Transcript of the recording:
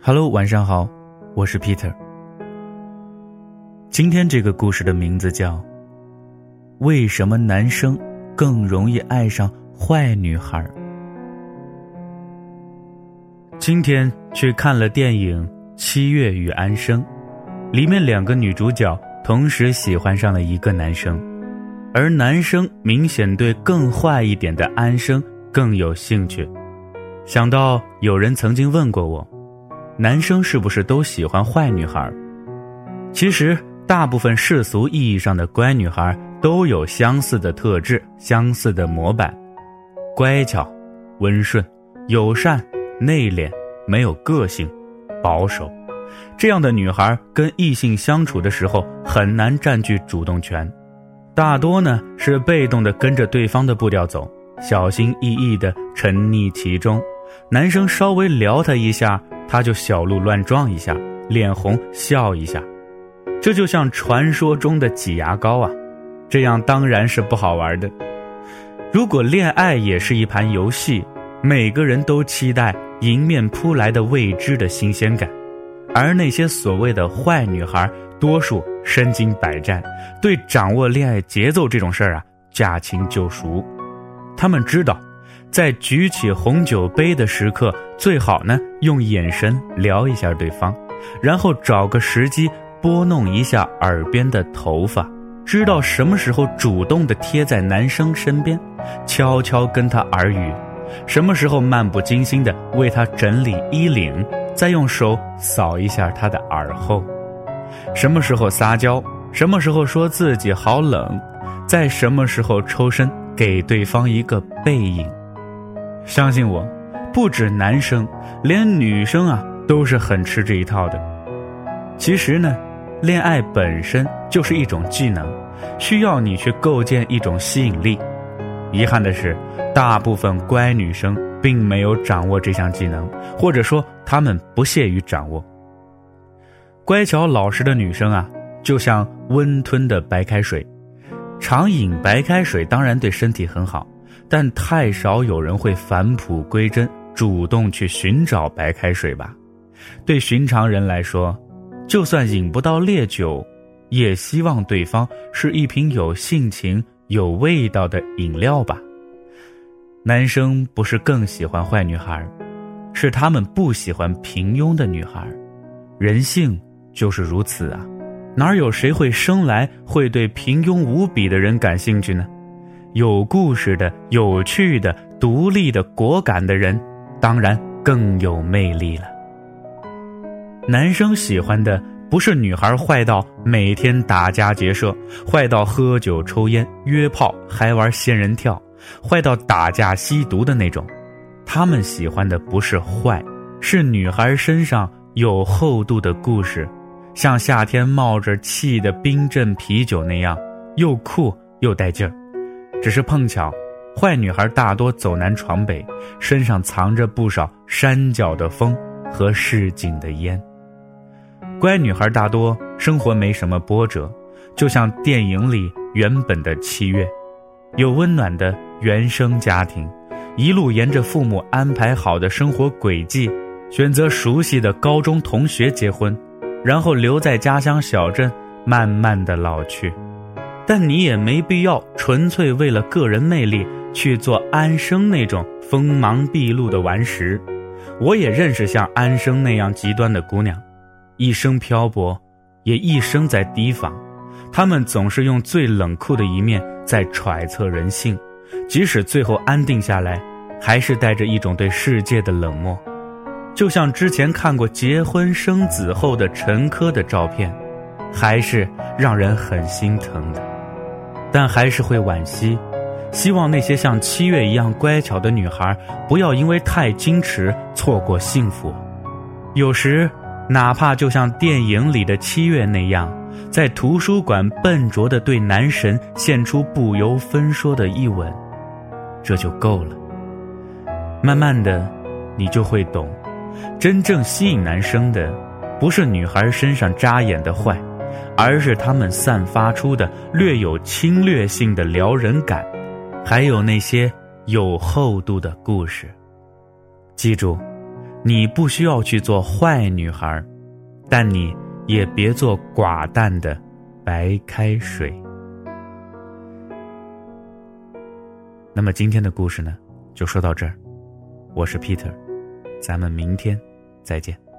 Hello，晚上好，我是 Peter。今天这个故事的名字叫《为什么男生更容易爱上坏女孩》。今天去看了电影《七月与安生》，里面两个女主角同时喜欢上了一个男生，而男生明显对更坏一点的安生更有兴趣。想到有人曾经问过我。男生是不是都喜欢坏女孩？其实，大部分世俗意义上的乖女孩都有相似的特质、相似的模板：乖巧、温顺、友善、内敛、没有个性、保守。这样的女孩跟异性相处的时候很难占据主动权，大多呢是被动的跟着对方的步调走，小心翼翼的沉溺其中。男生稍微撩她一下。他就小鹿乱撞一下，脸红笑一下，这就像传说中的挤牙膏啊，这样当然是不好玩的。如果恋爱也是一盘游戏，每个人都期待迎面扑来的未知的新鲜感，而那些所谓的坏女孩，多数身经百战，对掌握恋爱节奏这种事儿啊驾轻就熟，他们知道。在举起红酒杯的时刻，最好呢用眼神撩一下对方，然后找个时机拨弄一下耳边的头发，知道什么时候主动的贴在男生身边，悄悄跟他耳语，什么时候漫不经心的为他整理衣领，再用手扫一下他的耳后，什么时候撒娇，什么时候说自己好冷，在什么时候抽身给对方一个背影。相信我，不止男生，连女生啊都是很吃这一套的。其实呢，恋爱本身就是一种技能，需要你去构建一种吸引力。遗憾的是，大部分乖女生并没有掌握这项技能，或者说她们不屑于掌握。乖巧老实的女生啊，就像温吞的白开水，常饮白开水当然对身体很好。但太少有人会返璞归真，主动去寻找白开水吧。对寻常人来说，就算饮不到烈酒，也希望对方是一瓶有性情、有味道的饮料吧。男生不是更喜欢坏女孩，是他们不喜欢平庸的女孩。人性就是如此啊，哪有谁会生来会对平庸无比的人感兴趣呢？有故事的、有趣的、独立的、果敢的人，当然更有魅力了。男生喜欢的不是女孩坏到每天打家劫舍，坏到喝酒抽烟约炮还玩仙人跳，坏到打架吸毒的那种。他们喜欢的不是坏，是女孩身上有厚度的故事，像夏天冒着气的冰镇啤酒那样，又酷又带劲儿。只是碰巧，坏女孩大多走南闯北，身上藏着不少山脚的风和市井的烟。乖女孩大多生活没什么波折，就像电影里原本的七月，有温暖的原生家庭，一路沿着父母安排好的生活轨迹，选择熟悉的高中同学结婚，然后留在家乡小镇，慢慢的老去。但你也没必要纯粹为了个人魅力去做安生那种锋芒毕露的顽石。我也认识像安生那样极端的姑娘，一生漂泊，也一生在提防。她们总是用最冷酷的一面在揣测人性，即使最后安定下来，还是带着一种对世界的冷漠。就像之前看过结婚生子后的陈珂的照片，还是让人很心疼的。但还是会惋惜，希望那些像七月一样乖巧的女孩，不要因为太矜持错过幸福。有时，哪怕就像电影里的七月那样，在图书馆笨拙地对男神献出不由分说的一吻，这就够了。慢慢的，你就会懂，真正吸引男生的，不是女孩身上扎眼的坏。而是他们散发出的略有侵略性的撩人感，还有那些有厚度的故事。记住，你不需要去做坏女孩，但你也别做寡淡的白开水。那么今天的故事呢，就说到这儿。我是 Peter，咱们明天再见。